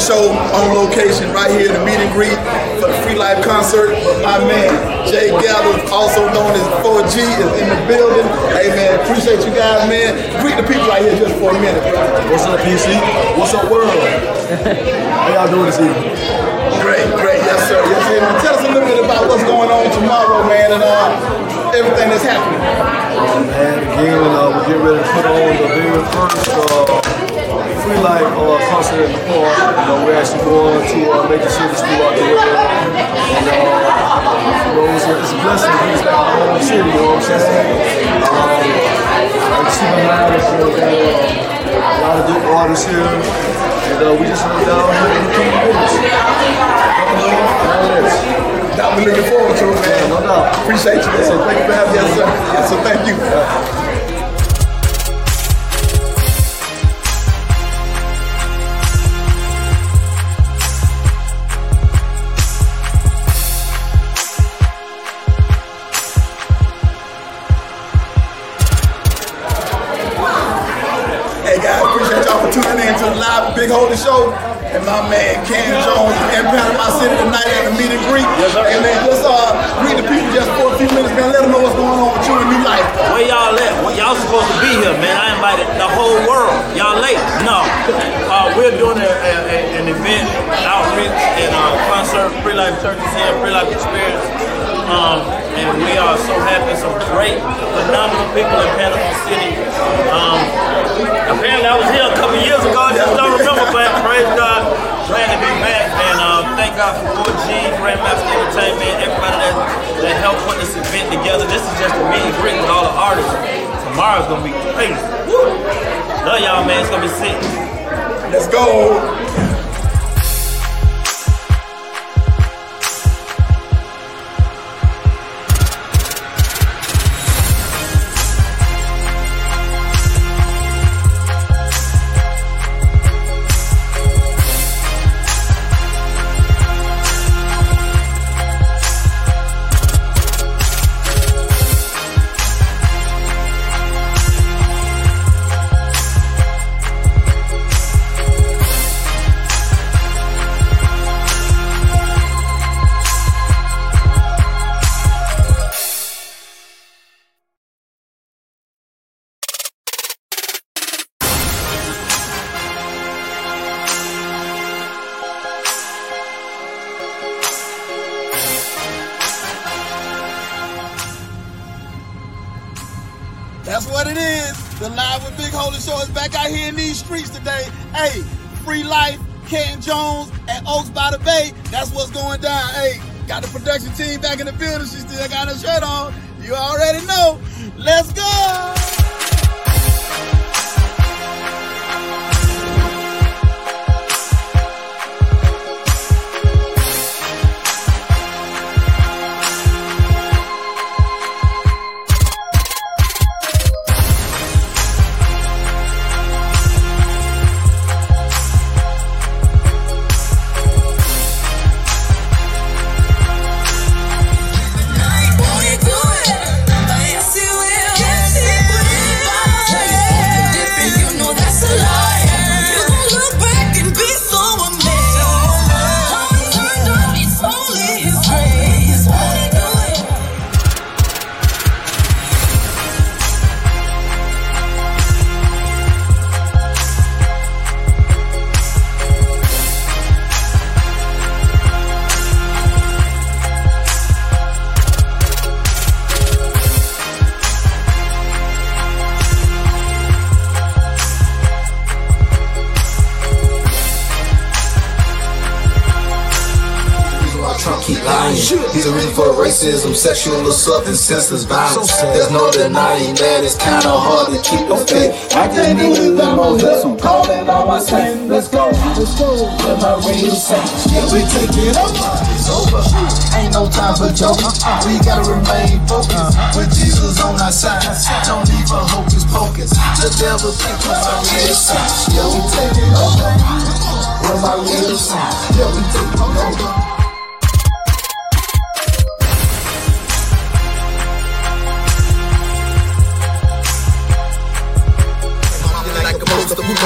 Show on location right here in the meet and greet for the Free Life concert. My man, Jay Gathers, also known as 4G, is in the building. Hey man, appreciate you guys, man. Greet the people out here just for a minute. What's up, PC? What's up, world? How y'all doing this evening? Great, great, yes sir, yes sir. Man, tell us a little bit about what's going on tomorrow, man, and uh, everything that's happening. Um, and again, uh, we're getting ready to put on the very first uh, Free Life uh, concert in the park. You know, we're actually going to uh, major cities throughout the world. And, uh, you know, it's a, it's a blessing to be in my home city, you know what I'm saying? Um, I can see behind us, you know, a lot of good artists here. And uh, we just went down here and to business. Now we're looking forward to it, man. Yeah, no doubt. Appreciate you, man. Thank you for having me. Yes, sir. Yes, sir. Thank you. Show. And my man Cam Jones in Panama City tonight at the meet and greet. Hey man, just uh greet the people just for a few minutes, man. Let them know what's going on with you and New Life. Where y'all at? Well, y'all supposed to be here, man. I invited the whole world. Y'all late? No. Uh, we're doing a, a, a, an event, outreach, and uh, concert. Free Life Church is here. Free Life Experience. Um, and we are so happy. Some great, phenomenal people in Panama City. Um, apparently, I was here a couple years ago. I just don't remember, but praise God. Glad to be back. And uh, thank God for 4G, Grandmaster Entertainment, everybody that, that helped put this event together. This is just a meet and greet with all the artists. Tomorrow's gonna be crazy. Woo! Love y'all, man. It's gonna be sick. Let's go. That's what it is. The Live with Big Holy Show is back out here in these streets today. Hey, Free Life, Ken Jones, and Oaks by the Bay. That's what's going down. Hey, got the production team back in the building. She still got her shirt on. You already know. Let's go. Sexual assault, and senseless violence. There's no denying that it's kinda hard to keep the faith. I can't even demo him. Calling all my saints. Let's go. Let's go. With my real saints. Yeah, we take it over. It's over. Ain't no time for joking. We gotta remain focused. With Jesus on our side. Don't even hocus pocus. The devil think we're. Yeah, we take it over. With my real saints. Yeah, we take it over.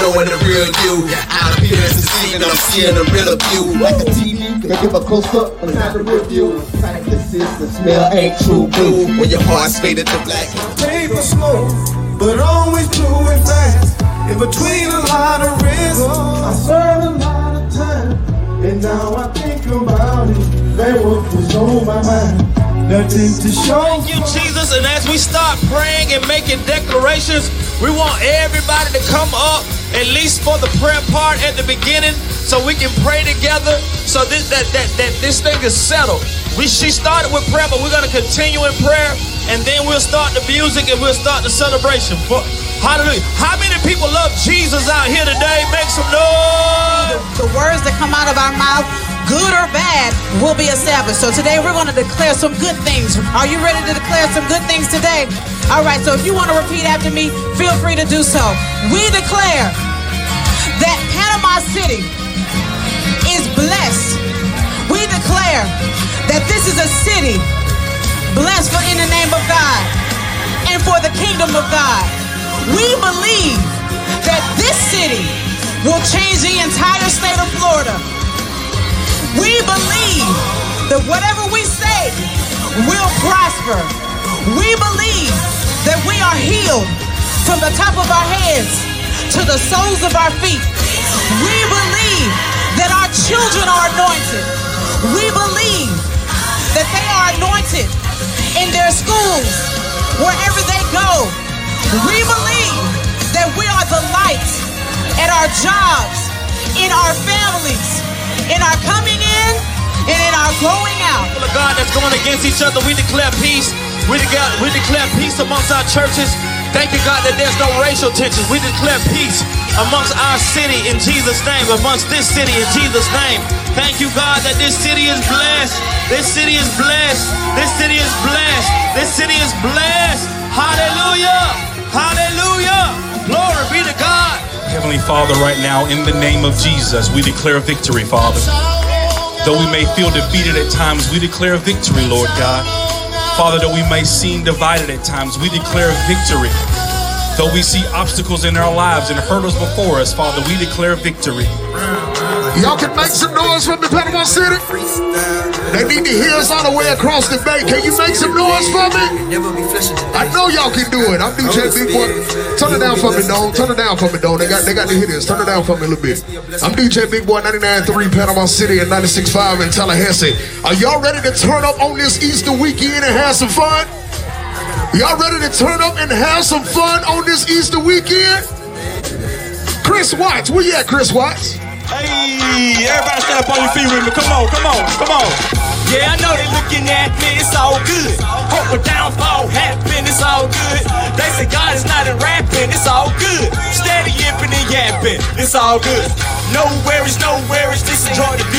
Knowing the real you. Out appearance deceiving, I'm seeing the real of you. Like the TV, can I give a close up and not the review? Like the system, smell ain't true blue. When your heart's faded to black. Paper slow, but always moving fast. In between a lot of rhythms, I served a lot of time. And now I think about it, that what was on my mind. Nothing to show. Thank you, Jesus. And as we start praying and making declarations, we want everybody to come up, at least for the prayer part at the beginning, so we can pray together. So this, that, that, that this thing is settled. We she started with prayer, but we're gonna continue in prayer, and then we'll start the music and we'll start the celebration. For, hallelujah. How many people love Jesus out here today? Make some noise. the words that come out of our mouth, good or bad, will be established. So today we're going to declare some good things. Are you ready to declare some good things today? All right, so if you want to repeat after me, feel free to do so. We declare that Panama City is blessed. We declare that this is a city blessed for in the name of God and for the kingdom of God. We believe that this city will change the entire state of Florida. We believe that whatever we say will prosper. We believe that we are healed from the top of our heads to the soles of our feet. We believe that our children are anointed. We believe that they are anointed in their schools, wherever they go. We believe that we are the light at our jobs, in our families, in our coming in, and in our going out. people of God that's going against each other, we declare peace. We declare, we declare peace amongst our churches. Thank you, God, that there's no racial tensions. We declare peace amongst our city in Jesus' name, amongst this city in Jesus' name. Thank you, God, that this city is blessed. This city is blessed. This city is blessed. This city is blessed. Hallelujah. Hallelujah. Glory be to God. Heavenly Father, right now, in the name of Jesus, we declare victory, Father. Though we may feel defeated at times, we declare victory, Lord God. Father, though we may seem divided at times, we declare victory. Though we see obstacles in our lives and hurdles before us, Father, we declare victory. Y'all can make some noise from the Panama City. They need to hear us all the way across the bay. Can you make some noise for me? I know y'all can do it. I'm DJ Big Boy. Turn it down for me, Don. Turn it down for me, Don. They got, they got to hear this. Turn it down for me a little bit. I'm DJ Big Boy 99.3 Panama City and 96.5 in Tallahassee. Are y'all ready to turn up on this Easter weekend and have some fun? Y'all ready to turn up and have some fun on this Easter weekend? Chris Watts, where you at, Chris Watts? Hey, everybody stand up on your feet with me. Come on, come on, come on. Yeah, I know they looking at me, it's all good. Hope a downfall happen, it's all good. They say God is not in rapping, it's all good. Steady yipping and yapping, it's all good. No worries, no worries, just enjoy the view.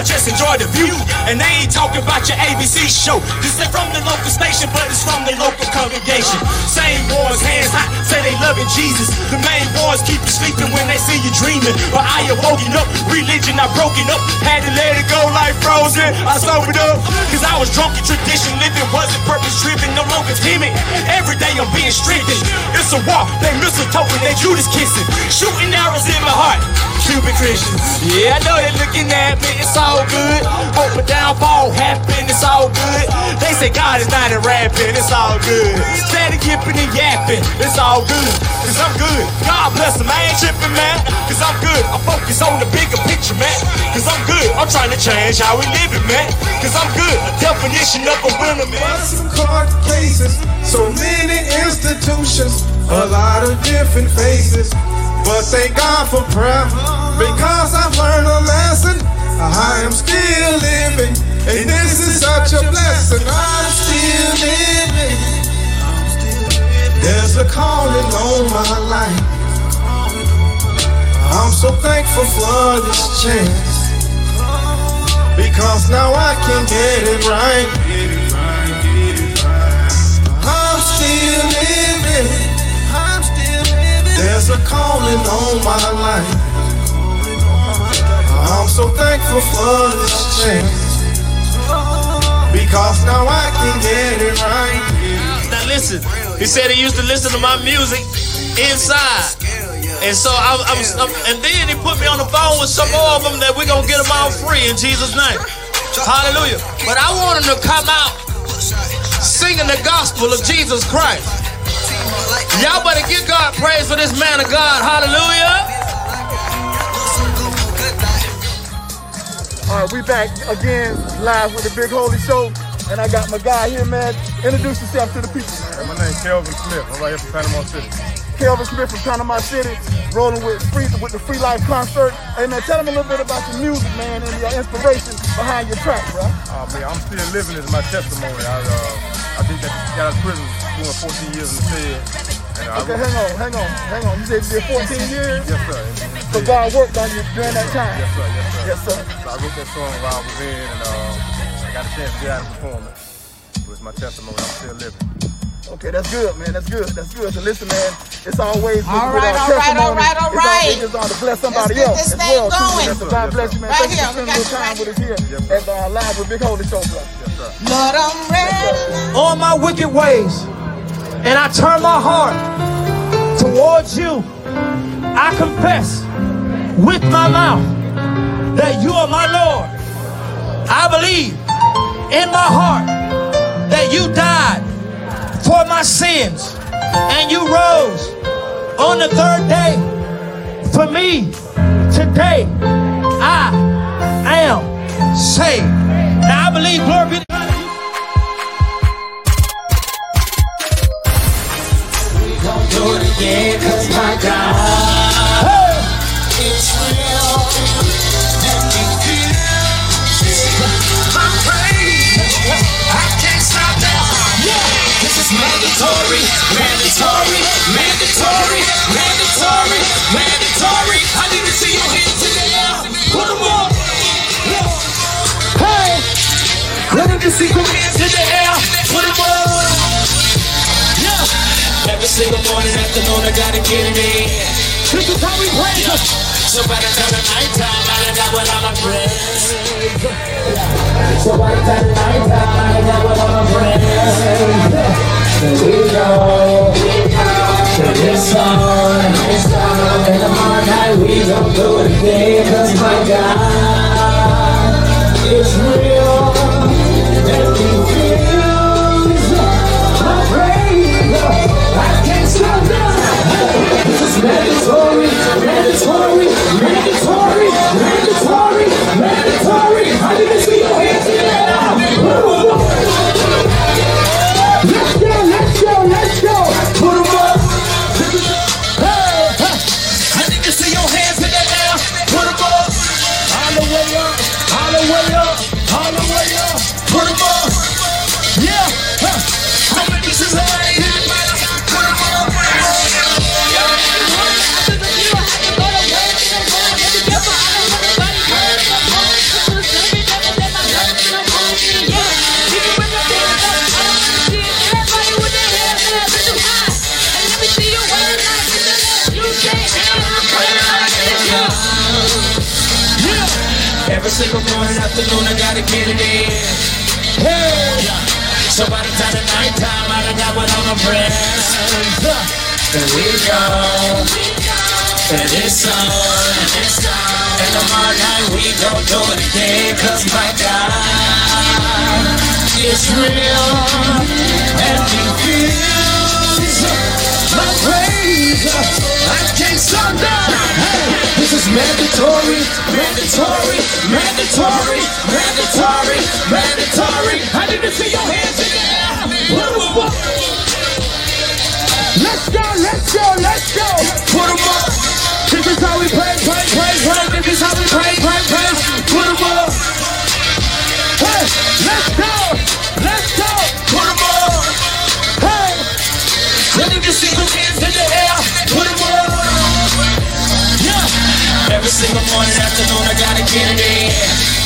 So just enjoy the view. And they ain't talking about your ABC show. This ain't from the local station, but it's from the local congregation. Same boys, hands high, say they loving Jesus. The main boys keep you sleeping when they see you dreaming. But I awoken up, religion I broken up. Had to let it go like frozen. I sobered up, cause I was drunk in tradition. Living wasn't purpose driven, no longer timid. Every day I'm being strengthened. It's a walk, they mistletoe and they Judas kissing. Shooting arrows in my heart. Stupid Christians. Yeah, I know they're looking at me, it's all good. Hope a downfall happen, it's all good. They say God is not in rapping, it's all good. Steady yipping and yapping, it's all good. Cause I'm good. God bless them, I ain't tripping, man. Cause I'm good. I focus on the bigger picture, man. Cause I'm good. I'm trying to change how we live it, man. Cause I'm good. Definition of a winner, man. some court cases, so many institutions, a lot of different faces. But thank God for prayer, because I've learned a lesson. I am still living, and this is such a blessing. I'm still living. There's a calling on my life. I'm so thankful for this chance. Because now I can get it right. A calling on my life. I'm so thankful for this chance. Because now I can get it right. Now listen, he said he used to listen to my music inside. And so I, I was, um, and then he put me on the phone with some more of them that we're gonna get them all free in Jesus' name. Hallelujah. But I want them to come out singing the gospel of Jesus Christ. Y'all better give God praise for this man of God. Hallelujah. All right, we back again live with the Big Holy Show. And I got my guy here, man. Introduce yourself to the people. Hey, my name's Kelvin Smith. I'm right here from Panama City. Kelvin Smith from Panama City, rolling with free with the Free Life concert. Hey man, tell them a little bit about your music, man, and your inspiration behind your track, bro. Uh, man, I'm still living this is my testimony. I, uh, I think that got out of prison doing 14 years in the Fed. And, uh, Okay, hang on, hang on, hang on. You said you did 14 years? Yes, sir. So God worked on you during that time? Yes, sir. Yes, sir. Yes, sir. So I wrote that song while I was in, and uh, I got a chance to get out and perform it. So it's my testimony. I'm still living. Okay, that's good, man. That's good. That's good. So listen, man, it's always with, All with right, our all right, all testimony, right, all it's right. Always just on to bless somebody Let's get else this as thing well. too. going. So God bless you, man. Right Thank here, you we for got spending a little you time right with us here at uh, live with Big Holy Show, bro. Lord, I'm ready. all my wicked ways, and I turn my heart towards you. I confess with my mouth that you are my Lord. I believe in my heart that you died for my sins and you rose on the third day for me. Today, I am saved. Now I believe, glory be to God. Cause my God, it's real. And my praise. I can't stop. Yeah, this is mandatory, mandatory, mandatory, mandatory, mandatory. I need to see your hands in the air. Up. Hey, see morning, I gotta get it in. This is how we praise yeah. So by the time the night time, I got what I'm a praise. So by the time the night time, I got what I'm a praise. Here we go. To this song, this song, and tomorrow night we gon' do it again. Cause my God And it's on. And tomorrow night we gon' do it again. Cause my God is real. And he feels my praise. I can't stop now. This is mandatory, mandatory, mandatory, mandatory, mandatory. I need to see your hands in the air. Put 'em up. Let's go, let's go, let's go. Put 'em up. This is how we pray, pray, pray, pray. This is how we pray, pray, pray. Put 'em up. Hey, let's go, let's go. Put 'em up. Hey, let see your hands in the air. Put 'em up. Yeah. Every single morning, afternoon, I gotta get it in.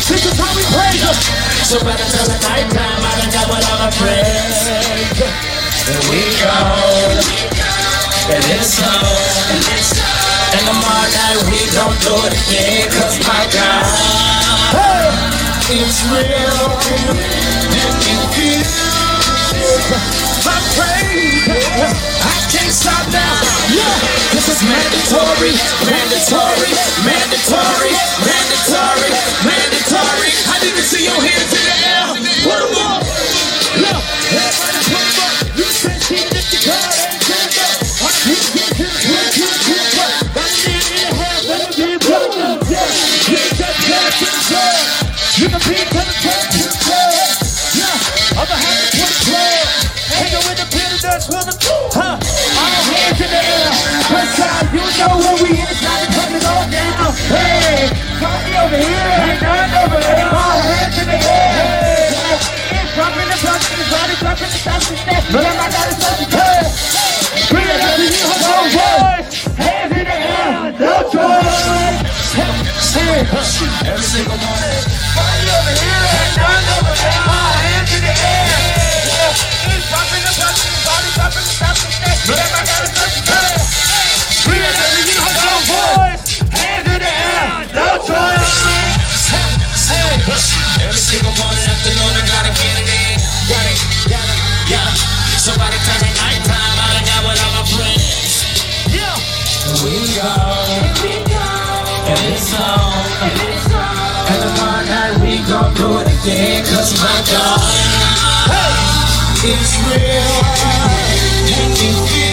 This is how we Him. So by the time the night time, I done got what I'm afraid. Here we go. And it's on. And tomorrow night we gon' do it again. Cause my God, it's real. And it feels my praise. I can't stop now. Yeah. This is mandatory, mandatory, mandatory, mandatory, mandatory. I need to see your hands in the air. 'em up. Look, everybody 'em up. You said she lift the the the huh. All hands in the air. First time, you know where we inside and put it all down. Hey, party over here, and none over. All hands in the air. Dropping the punch, it's body dropping the the step. But the curve. Bring it up to you. Hands in the air, no choice. Hey, every single morning. Party over here, none over there. All hands in the air. Stuff, the step. But I'm not gonna touch the curve. Bring it up to you, hold on, boys. Hands in the air, no choice. Every single morning, afternoon, I gotta get. Got it, got it, yeah. So by the time it's nighttime, I done got with all my friends. Yeah. We go, and it's on, and it's on. Night we gon' do it again, cause my God, hey, it's real. Can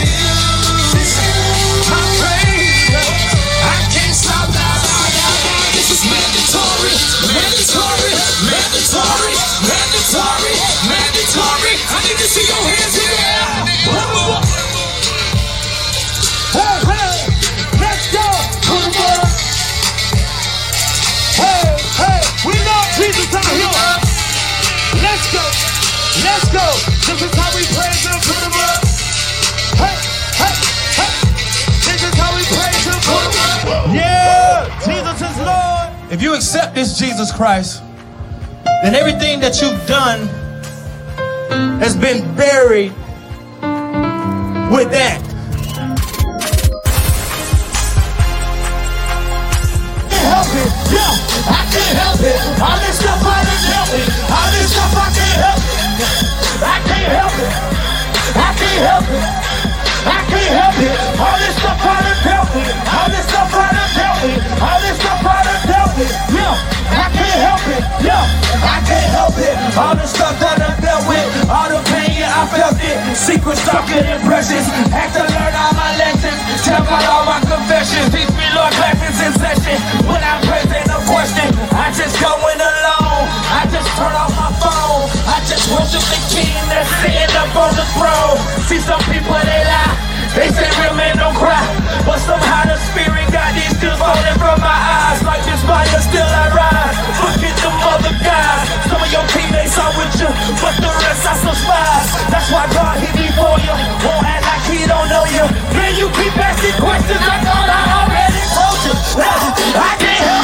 Jesus Christ, then everything that you've done has been buried with that. help it. Yeah, I can't help it. I Secrets darker than precious. Had to learn all my lessons. Tell about all my confessions. Teach me, Lord, lessons in session. When I'm praising no question, I just going alone. I just turn off my phone. I just worship the King that's sitting up on the throne. See some people they lie. They say real men don't cry, but somehow the spirit got these tears falling from my eyes. Like this fire still I rise. Look at them other guys. Some of your teammates are with you, but the rest some spies. That's why God hit me for you. Won't act like he don't know you. Man, you keep asking questions. I thought I already told you. I can't help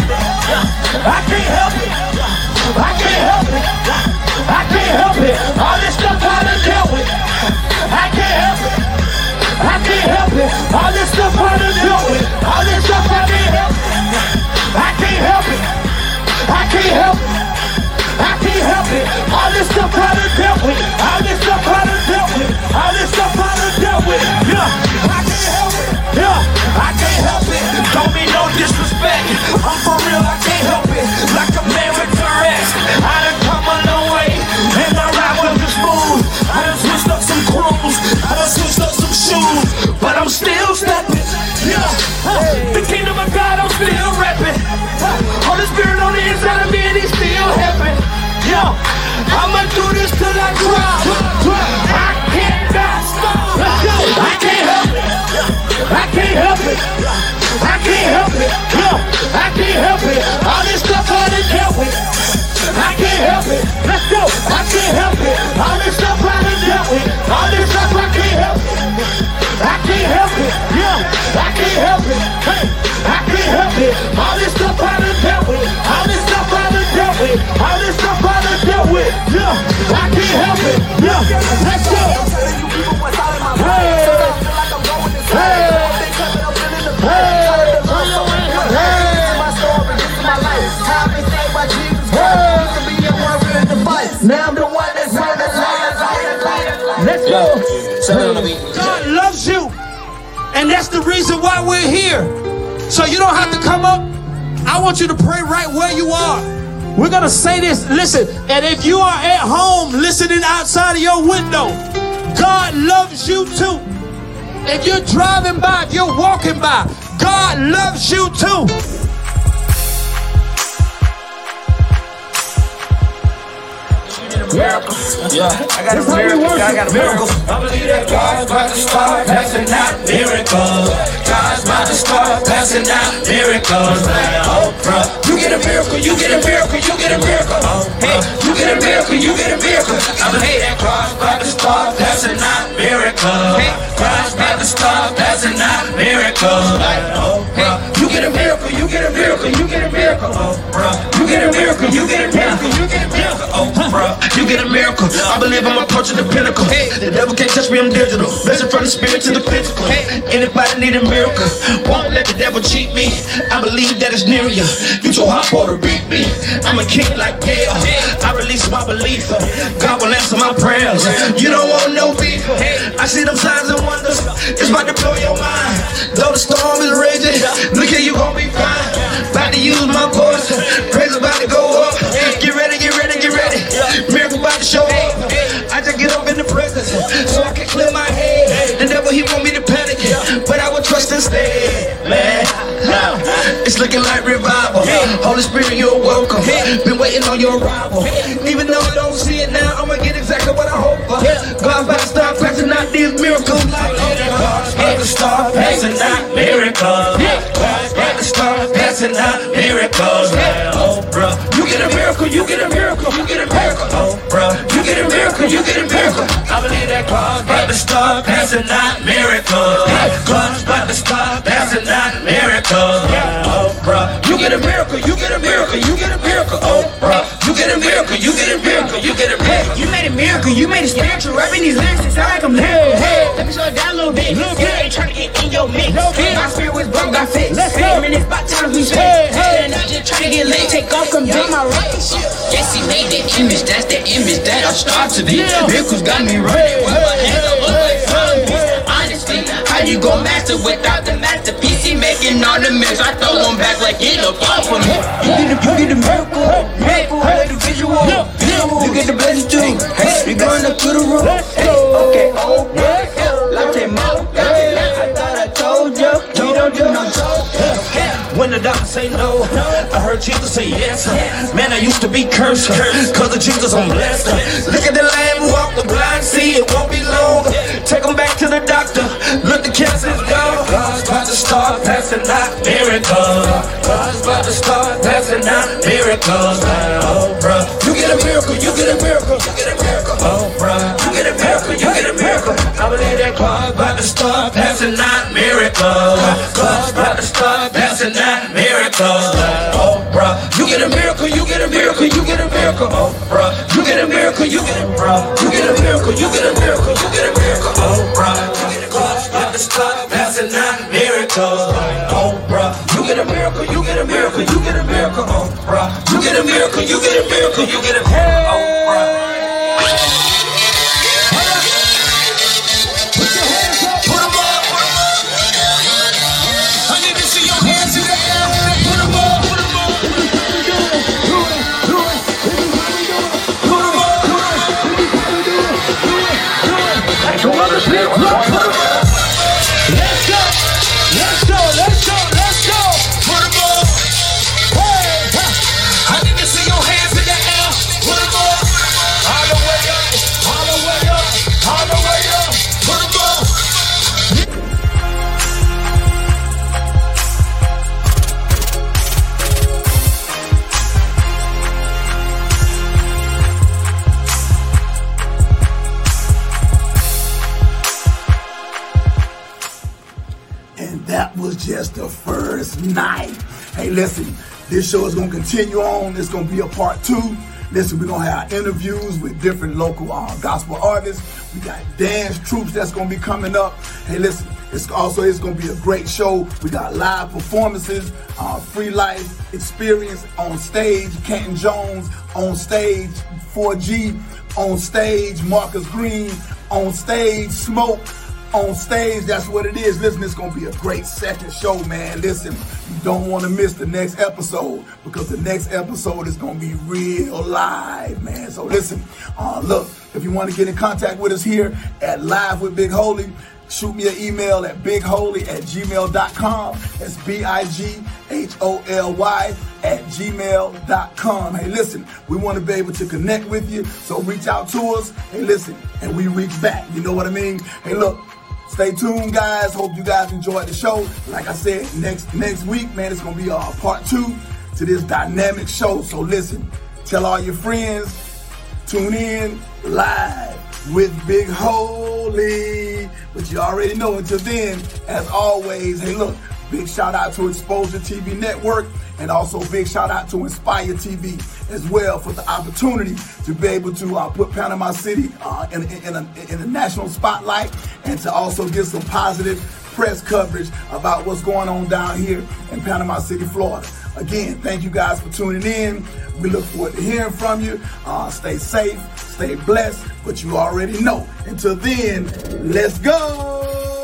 still stepping. Yeah, the kingdom of God, I'm still rapping. Holy Spirit on the inside of me, and He's still helping. Yo, I'ma do this till I drop. I cannot stop. Let's go. Hey, hey. Let's go. God loves you, And that's the reason why we're here. So you don't have to come up. I want you to pray right where you are. We're going to say this. Listen, and if you are at home listening outside of your window, God loves you too. If you're driving by, if you're walking by, God loves you too. Miracle. Yeah. I got a miracle. I got a miracle. I believe that God's about to start passing out miracles. God's about to start passing out miracles. Oh, bro. You get a miracle. You get a miracle. You get a miracle. Hey, you get a miracle. You get a miracle. I believe that God's about to start passing out miracles. Hey, God's about to start passing out miracles. Oh, You get a miracle. You get a miracle. You get a miracle. Oh, bro. You get a miracle. You get a miracle. You get a miracle. Oh, bro. You get a miracle. I believe I'm approaching the pinnacle. The devil can't touch me, I'm digital. Blessing from the spirit to the physical. Anybody need a miracle? Won't let the devil cheat me. I believe that it's near you. You too hot for to beat me. I'm a king like Gail. I release my belief. God will answer my prayers. You don't want no beef. I see them signs and wonders. It's about to blow your mind. Though the storm is raging, look here, you gon' be fine. About to use my voice. Praise about to go up. Get ready, get ready, get ready. Miracle about to show up. I just get up in the presence so I can clear my head. The devil, he want me to panic, but I will trust instead. Man, it's looking like revival. Holy Spirit, you're welcome. Been waiting on your arrival. Even though I don't see it now, I'ma get exactly what I hope for. God's about to start passing out these miracles. To start passing out miracles. God's about start passing out miracles. Oh, bro. You get a miracle, you get a miracle, you get a miracle. Oh, bro. You get a miracle, you get a miracle. I believe that God's about to start passing out miracles. God's about to start passing out miracles. Get a miracle, you get a miracle, you get a miracle. Oh, bro. You get a miracle, you get a miracle, you get a miracle. You made a miracle, you made it spiritual. Rapping these lyrics, it sound like I'm hey, hey. Let me slow it down a little bit. Little bit. ain't trying to get in your mix. No My spirit was broke, got fixed. Let's go. Man, it's about time we spit. Hey, hey. I'm just trying to get lit. Take off, come do my right. Yes, he made the image, that's the image that I strive to be. Miracles got me running with my hands up like zombies. Honestly, how you gon' master without the masterpiece? He making ornaments, I throw back like in a bomb for me. You get the, you get the miracle, miracle, the visual. You get the blessing too. Hey, We going up to the roof. Hey, okay, oh, yeah, latte mo. I thought I told you, you don't do no joke. When the doctor say no, I heard Jesus say yes. Man, I used to be cursed, cause of Jesus I'm blessed. Look at the lamb who walked the blind, see it won't be long. Take him back to the doctor, look the cancer's. God's about to start passing out miracles. God's about to start passing out miracles. Oh. You get a miracle, you get a miracle, you get a miracle. Oh. You get a miracle, you get a miracle. I believe that God's about to start passing out miracles. God's about to start passing out miracles. Oh, bro. You get a miracle, you get a miracle, you get a miracle. Oh, bro. You get a miracle, you get a bro. You get a miracle, you get a miracle, you get a miracle. Oh, get a miracle, you get a miracle, you get a miracle. Oh. You get a miracle, you get a miracle, you get a miracle. Oh. Show is going to continue on. It's going to be a part two. Listen, we're going to have interviews with different local uh, gospel artists. We got dance troops that's going to be coming up. Hey, listen, it's also it's going to be a great show. We got live performances, uh, free life experience on stage. Canton Jones on stage, 4G on stage, Marcus Green on stage, Smoke on stage. That's what it is. Listen, it's gonna be a great second show, man. Listen, you don't want to miss the next episode because the next episode is gonna be real live, man. So listen, uh, look, if you want to get in contact with us here at Live with Big Holy, shoot me an email at bigholy at gmail.com. That's B-I-G-H-O-L-Y at gmail.com. Hey, listen, we want to be able to connect with you, so reach out to us. Hey, listen, and we reach back. You know what I mean? Hey, look, Stay tuned, guys. Hope you guys enjoyed the show. Like I said, next next week, man, it's gonna be uh, part two to this dynamic show. So listen, tell all your friends, tune in live with Big Holy. But you already know. Until then, as always, hey, look, big shout out to Exposure TV Network. And also big shout out to Inspire TV as well for the opportunity to be able to uh, put Panama City uh, in, in, in, a, in a national spotlight and to also get some positive press coverage about what's going on down here in Panama City, Florida. Again, thank you guys for tuning in. We look forward to hearing from you. Uh, stay safe, stay blessed, but you already know. Until then, let's go.